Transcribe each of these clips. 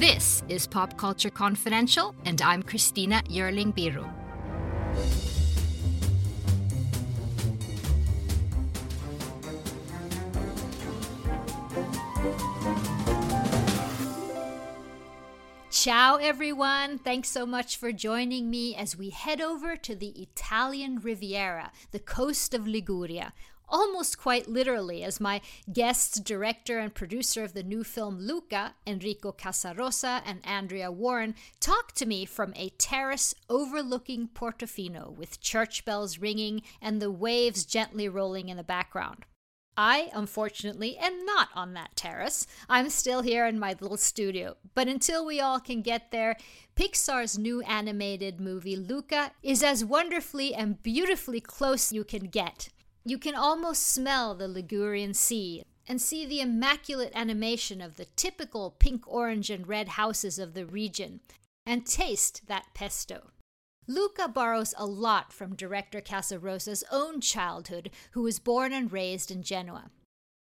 This is Pop Culture Confidential, and I'm Christina Yerling Biru. Ciao, everyone. Thanks so much for joining me as we head over to the Italian Riviera, the coast of Liguria, almost quite literally, as my guest director and producer of the new film Luca, Enrico Casarosa and Andrea Warren, talk to me from a terrace overlooking Portofino with church bells ringing and the waves gently rolling in the background. I, unfortunately, am not on that terrace. I'm still here in my little studio. But until we all can get there, Pixar's new animated movie Luca is as wonderfully and beautifully close you can get. You can almost smell the Ligurian sea and see the immaculate animation of the typical pink, orange, and red houses of the region, and taste that pesto. Luca borrows a lot from director Casarosa's own childhood, who was born and raised in Genoa.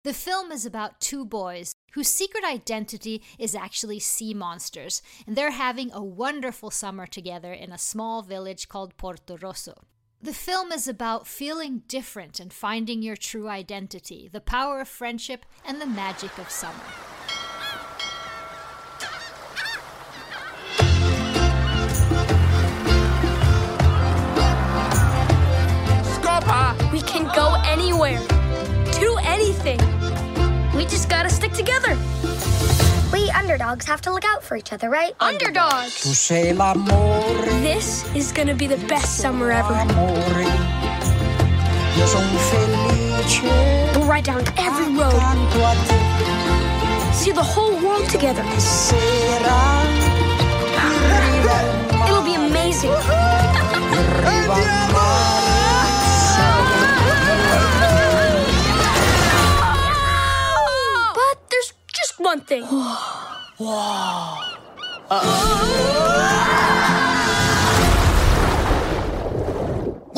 The film is about two boys whose secret identity is actually sea monsters, and they're having a wonderful summer together in a small village called Porto Rosso. The film is about feeling different and finding your true identity, the power of friendship, and the magic of summer. Scopa! We can go anywhere, do anything. We just gotta stick together. We underdogs have to look out for each other, right? Underdogs. Tu sei l'amore, This is gonna be the best summer ever. amore. Io sono felice. We'll ride down every road, a te see the whole world together. sera. It'll be amazing. One thing. Whoa,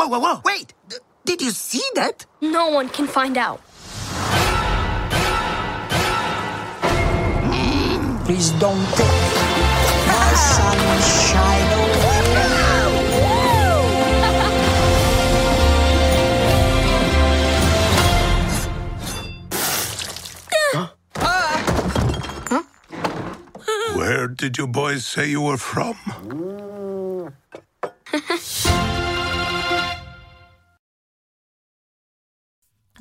whoa, whoa, wait! D- did you see that? No one can find out. Please don't take my sunshine Where did you boys say you were from?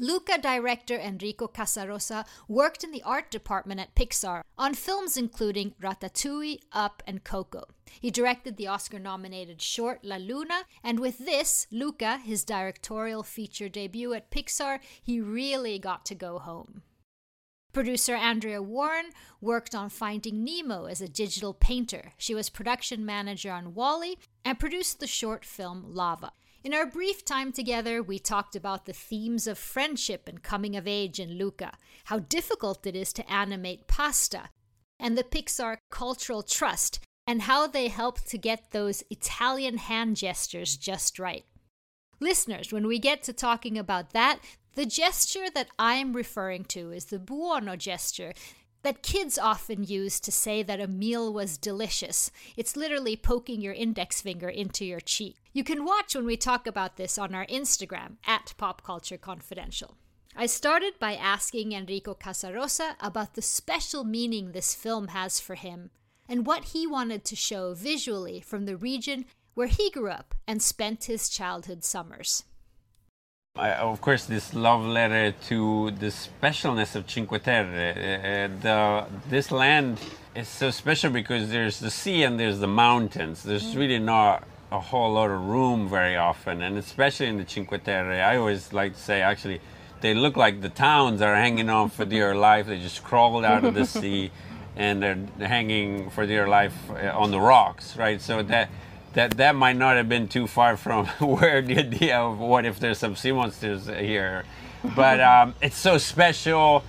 Luca director Enrico Casarosa worked in the art department at Pixar on films including Ratatouille, Up, and Coco. He directed the Oscar nominated short La Luna, and with this, Luca, his directorial feature debut at Pixar, he really got to go home. Producer Andrea Warren worked on Finding Nemo as a digital painter. She was production manager on WALL-E and produced the short film Lava. In our brief time together, we talked about the themes of friendship and coming of age in Luca, how difficult it is to animate pasta, and the Pixar cultural trust, and how they help to get those Italian hand gestures just right. Listeners, when we get to talking about that, the gesture that I'm referring to is the buono gesture that kids often use to say that a meal was delicious. It's literally poking your index finger into your cheek. You can watch when we talk about this on our Instagram at Pop Culture Confidential. I started by asking Enrico Casarosa about the special meaning this film has for him and what he wanted to show visually from the region where he grew up and spent his childhood summers. I, of course, this love letter to the specialness of Cinque Terre. Uh, the, this land is so special because there's the sea and there's the mountains. There's really not a whole lot of room very often, and especially in the Cinque Terre. I always like to say, actually, they look like the towns are hanging on for dear life. They just crawled out of the sea and they're hanging for dear life uh, on the rocks, right? So that that that might not have been too far from where the idea of what if there's some sea monsters here, but um, it's so special.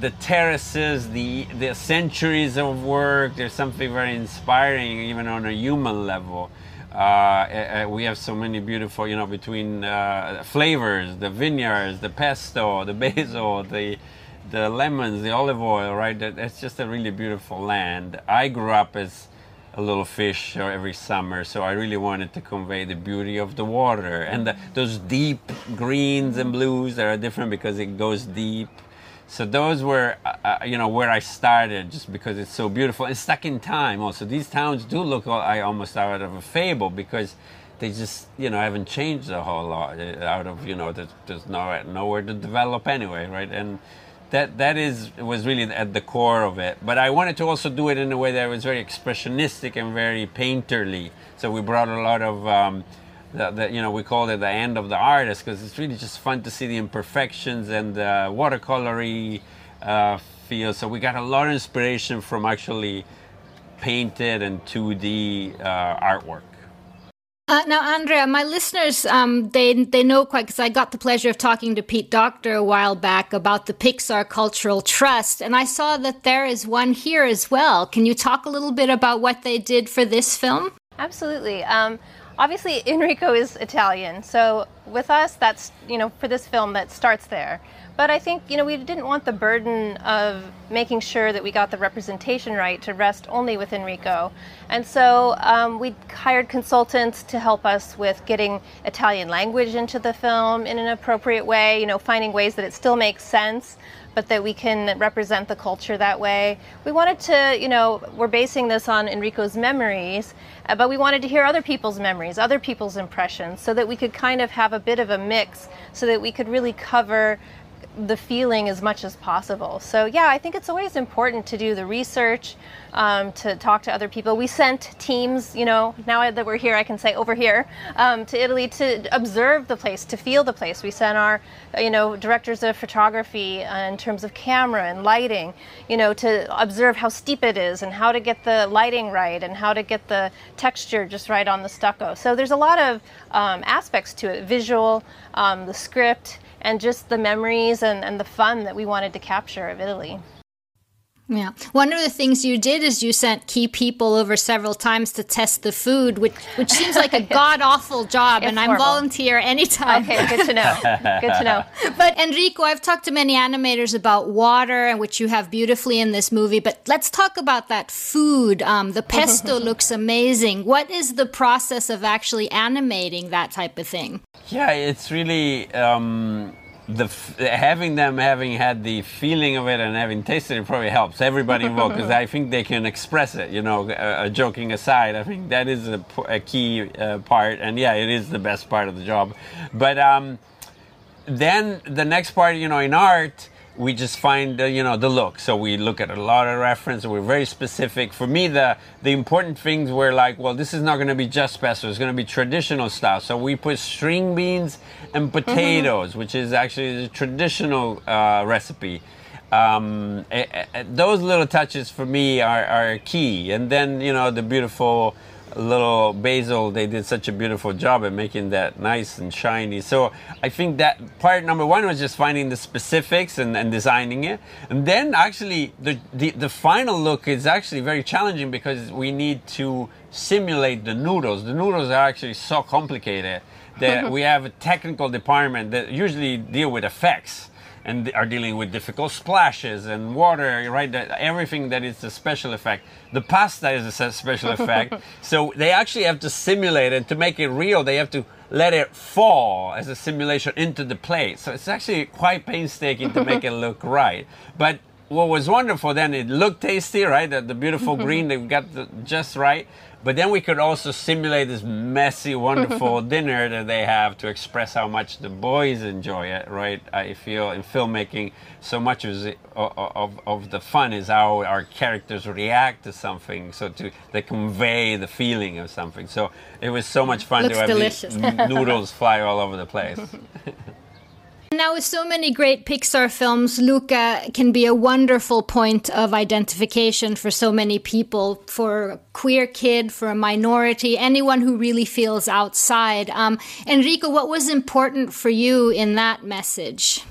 The terraces, the the centuries of work. There's something very inspiring, even on a human level. Uh, uh, we have so many beautiful, you know, between uh, flavors, the vineyards, the pesto, the basil, the the lemons, the olive oil, right? That, that's just a really beautiful land. I grew up as a little fish every summer, so I really wanted to convey the beauty of the water and the, those deep greens and blues that are different because it goes deep. So those were, uh, uh, you know, where I started, just because it's so beautiful and stuck in time. Also, these towns do look I almost out of a fable because they just, you know, haven't changed a whole lot. uh, Out of, you know, there's, there's nowhere, nowhere to develop anyway, right? And that that is was really at the core of it. But I wanted to also do it in a way that was very expressionistic and very painterly. So we brought a lot of. Um, you know, we call it the end of the artist because it's really just fun to see the imperfections and the watercolory uh, feel. So we got a lot of inspiration from actually painted and 2D uh, artwork. Uh, now, Andrea, my listeners, um, they they know quite because I got the pleasure of talking to Pete Docter a while back about the Pixar Cultural Trust, and I saw that there is one here as well. Can you talk a little bit about what they did for this film? Absolutely. Um, obviously, Enrico is Italian, so with us, that's you know for this film that starts there. But I think you know we didn't want the burden of making sure that we got the representation right to rest only with Enrico, and so um, we hired consultants to help us with getting Italian language into the film in an appropriate way. You know, finding ways that it still makes sense but that we can represent the culture that way. We wanted to, you know, we're basing this on Enrico's memories, uh, but we wanted to hear other people's memories, other people's impressions, so that we could kind of have a bit of a mix, so that we could really cover the feeling as much as possible. So yeah, I think it's always important to do the research, um, to talk to other people. We sent teams, you know, now that we're here, I can say over here, um, to Italy to observe the place, to feel the place. We sent our, you know, directors of photography uh, in terms of camera and lighting, you know, to observe how steep it is and how to get the lighting right and how to get the texture just right on the stucco. So there's a lot of um, aspects to it, visual, um, the script, and just the memories and, and the fun that we wanted to capture of Italy. Yeah. One of the things you did is you sent key people over several times to test the food, which which seems like a god awful job, It's and I'm volunteer anytime. Okay, good to know. good to know. But Enrico, I've talked to many animators about water, and which you have beautifully in this movie. But let's talk about that food. Um, the pesto looks amazing. What is the process of actually animating that type of thing? Yeah, it's really um, the having them having had the feeling of it and having tasted it probably helps everybody involved because I think they can express it. You know, uh, joking aside, I think that is a key uh, part, and yeah, it is the best part of the job. But um, then the next part, you know, in art, we just find uh, you know the look. So we look at a lot of reference. We're very specific. For me, the the important things were like, well, this is not going to be just pesto. It's going to be traditional style. So we put string beans and potatoes, which is actually the traditional uh, recipe. Um, eh, eh, those little touches for me are, are key. And then you know the beautiful little basil they did such a beautiful job at making that nice and shiny. So i think that part number one was just finding the specifics and, and designing it. And then actually the, the the final look is actually very challenging because we need to simulate the noodles. The noodles are actually so complicated that we have a technical department that usually deal with effects and are dealing with difficult splashes and water, right? That, everything that is a special effect. The pasta is a special effect. so they actually have to simulate it to make it real. They have to let it fall as a simulation into the plate. So it's actually quite painstaking to make it look right. But what was wonderful then, it looked tasty, right? The, the beautiful green, they got the, just right. But then we could also simulate this messy, wonderful dinner that they have to express how much the boys enjoy it, right? I feel in filmmaking, so much of, the- of, of, the fun is how our characters react to something, so to they convey the feeling of something. So it was so much fun Looks to have delicious. these noodles fly all over the place. Now, with so many great Pixar films, Luca can be a wonderful point of identification for so many people, for a queer kid, for a minority, anyone who really feels outside. Um, Enrico, what was important for you in that message?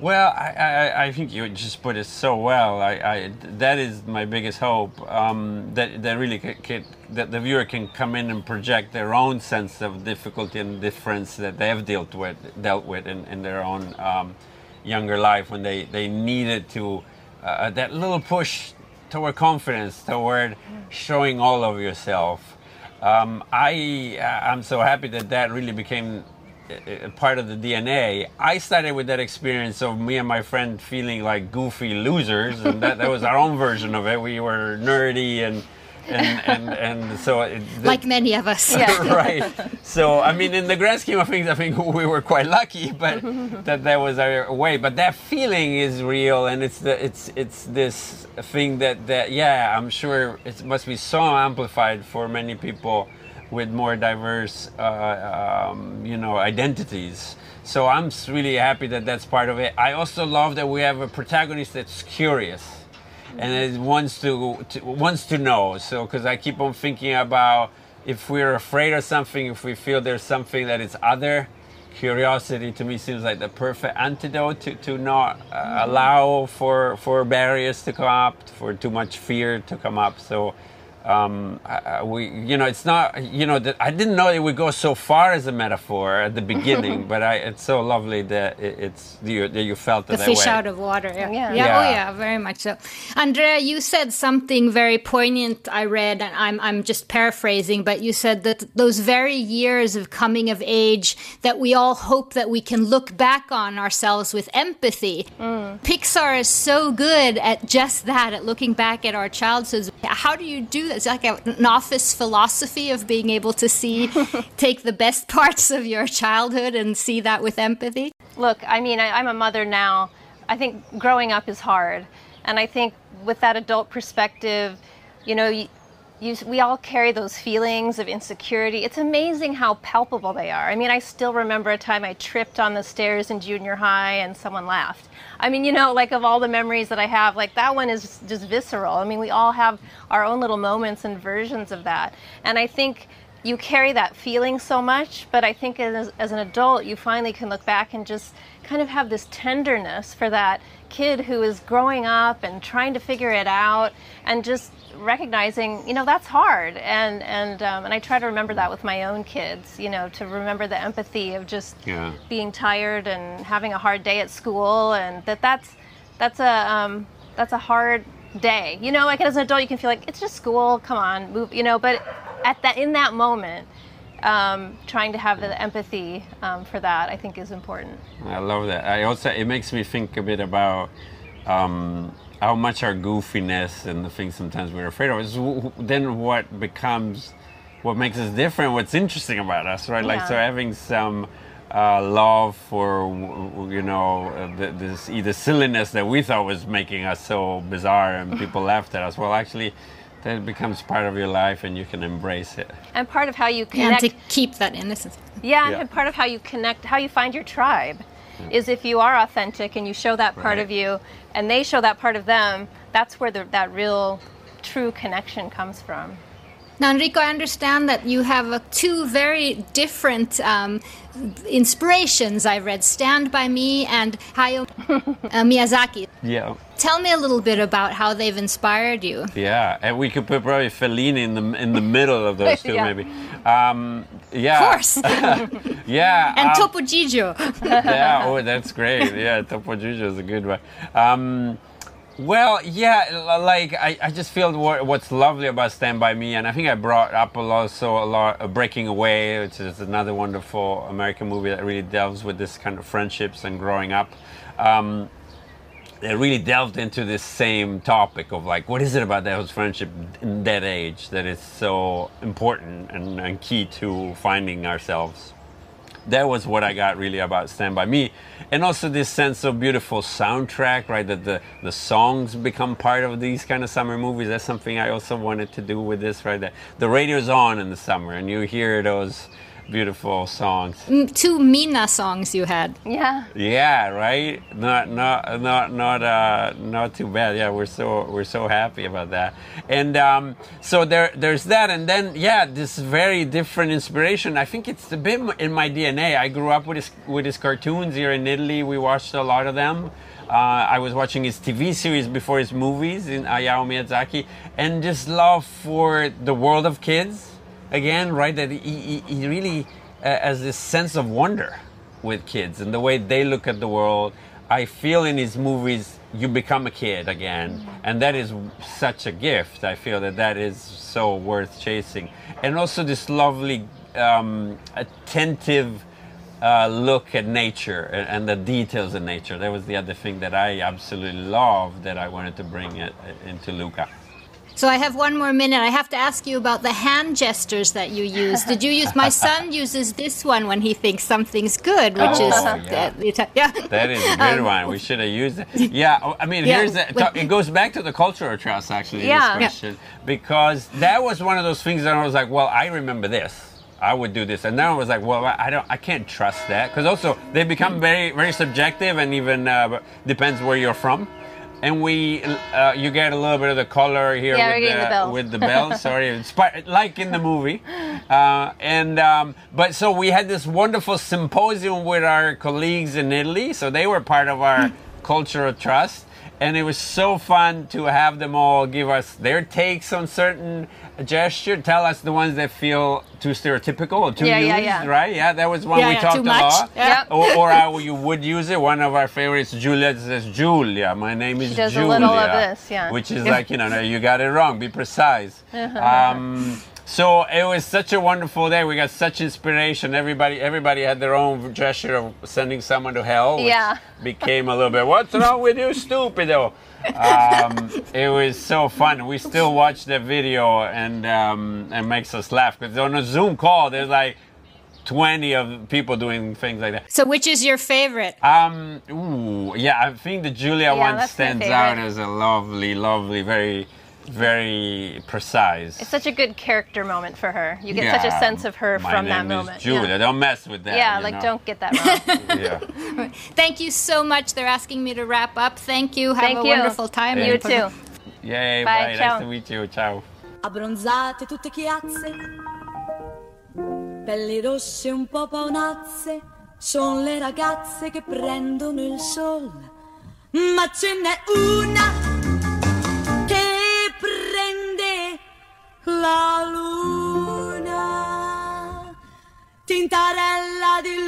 Well, I, I, I think you just put it so well. I, I that is my biggest hope. Um, that that really ca- ca- that the viewer can come in and project their own sense of difficulty and difference that they have dealt with dealt with in, in their own um, younger life when they, they needed to, uh, that little push toward confidence, toward showing all of yourself. Um, I, I'm so happy that that really became Uh, uh, part of the DNA. I started with that experience of me and my friend feeling like goofy losers, and that, that was our own version of it. We were nerdy and and and, and so it, Like many of us. right. So I mean, in the grand scheme of things, I think we were quite lucky, but that that was our way. But that feeling is real, and it's the it's it's this thing that that yeah, I'm sure it must be so amplified for many people with more diverse, uh, um, you know, identities. So I'm really happy that that's part of it. I also love that we have a protagonist that's curious and it wants to, to wants to know. So because I keep on thinking about if we're afraid of something, if we feel there's something that is other, curiosity to me seems like the perfect antidote to, to not uh, allow for for barriers to come up, for too much fear to come up. So. Um, I- I- we, you know, it's not, you know, that I didn't know it would go so far as a metaphor at the beginning, but I, it's so lovely that it, it's you, that you felt the that fish way. out of water. Yeah. Yeah. yeah. Oh, Yeah. yeah. Very much so. Andrea, you said something very poignant. I read, and I'm I'm just paraphrasing, but you said that those very years of coming of age that we all hope that we can look back on ourselves with empathy. Pixar is so good at just that, at looking back at our childhoods. How do you do It's like a- an office philosophy of being able to see, take the best parts of your childhood and see that with empathy. Look, I mean, I, I'm a mother now. I think growing up is hard. And I think with that adult perspective, you know, you, we all carry those feelings of insecurity. It's amazing how palpable they are. I mean, I still remember a time I tripped on the stairs in junior high and someone laughed. I mean, you know, like of all the memories that I have, like that one is just visceral. I mean, we all have our own little moments and versions of that. And I think you carry that feeling so much, but I think as, as an adult, you finally can look back and just kind of have this tenderness for that kid who is growing up and trying to figure it out and just recognizing, you know, that's hard. And, and, um, and I try to remember that with my own kids, you know, to remember the empathy of just Yeah. being tired and having a hard day at school and that that's, that's a, um, that's a hard day. You know, like as an adult, you can feel like it's just school. Come on, move. You know, but at that in that moment, um, trying to have the empathy um, for that, I think, is important. I love that. I also it makes me think a bit about um, how much our goofiness and the things sometimes we're afraid of is then what becomes what makes us different. What's interesting about us, right? Like so having some. Uh, love for you know uh, this either silliness that we thought was making us so bizarre and people laughed at us. Well, actually, that becomes part of your life and you can embrace it. And part of how you And connect, to keep that innocence. yeah, Yeah. and part of how you connect, how you find your tribe, is if you are authentic and you show that part Right. of you, and they show that part of them. That's where the, that real, true connection comes from. Now, Enrico, I understand that you have uh, two very different um, inspirations. I've read Stand By Me and Hayao uh, Miyazaki. Yeah. Tell me a little bit about how they've inspired you. Yeah, and we could put probably Fellini in the in the middle of those two, Yeah. maybe. Um, yeah, Of course. Yeah, and um, Topo Gigio. yeah. Oh, that's great. Yeah, Topo Gigio is a good one. Um, well, yeah, like I, I just feel what, what's lovely about Stand by Me, and I think I brought up a lot, also a lot, uh, Breaking Away, which is another wonderful American movie that really delves with this kind of friendships and growing up. Um, they really delved into this same topic of like, what is it about those friendship in that age that is so important and, and key to finding ourselves? That was what I got really about Stand By Me. And also this sense of beautiful soundtrack, right? That the, the songs become part of these kind of summer movies. That's something I also wanted to do with this, right? That the radio's on in the summer and you hear those beautiful songs. Mm, Two Mina songs you had. Yeah. Yeah, right. Not not not not uh not too bad. Yeah, we're so we're so happy about that. And um, so there there's that, and then yeah, this very different inspiration. I think it's a bit in my DNA. I grew up with his with his cartoons here in Italy. We watched a lot of them. Uh, I was watching his TV series before his movies in Hayao Miyazaki, and just love for the world of kids again, right? That he, he, he really uh, has this sense of wonder with kids and the way they look at the world. I feel in his movies you become a kid again, and that is such a gift. I feel that that is so worth chasing, and also this lovely, um, attentive uh, look at nature and, and the details of nature. That was the other thing that I absolutely loved that I wanted to bring it into Luca. So I have one more minute. I have to ask you about the hand gestures that you use. Did you use? My son uses this one when he thinks something's good, which is Oh, yeah. the- the- yeah. That is a good Um, one. We should have used it. Yeah, oh, I mean, Yeah, here's the, it goes back to the cultural trust actually. Yeah. This Yeah. question because that was one of those things that I was like, well, I remember this. I would do this, and now I was like, well, I don't, I can't trust that because also they become very, very subjective, and even uh, depends where you're from. And we, uh, you get a little bit of the color here Yeah, with, the bells. with the bells. Sorry, it's like in the movie. Uh, and um, but so we had this wonderful symposium with our colleagues in Italy. So they were part of our cultural trust, and it was so fun to have them all give us their takes on certain gesture. Tell us the ones that feel too stereotypical or too Yeah, used, yeah, yeah. right? Yeah, that was one we talked a lot. Yeah. Or, or how you would use it. One of our favorites, Julia, says Julia. My name is She does a Julia. little of this, yeah. Which is like, you know, no, you got it wrong. Be precise. Um, so it was such a wonderful day. We got such inspiration. Everybody, everybody had their own gesture of sending someone to hell. Which Yeah. Became a little bit. What's wrong with you, stupido? Um, it was so fun. We still watch the video, and um, it makes us laugh because on a Zoom call, there's like. 20 of people doing things like that. So which is your favorite? Um, ooh, yeah, I think the Julia Yeah, one stands out as a lovely, lovely, very, very precise. It's such a good character moment for her. You get such a sense of her my from that name is moment. Julia, Yeah, don't mess with that. yeah like know? don't get that wrong. Yeah. Thank you so much. They're asking me to wrap up. Thank you. Have Thank a you. wonderful time. you too. Yay, Bye, bye. ciao. Nice to meet you. Ciao. abbronzate tutte chiazze, pelli rosse un po' paonazze, son le ragazze che prendono il sol, ma ce n'è una la luna, tintarella di luna,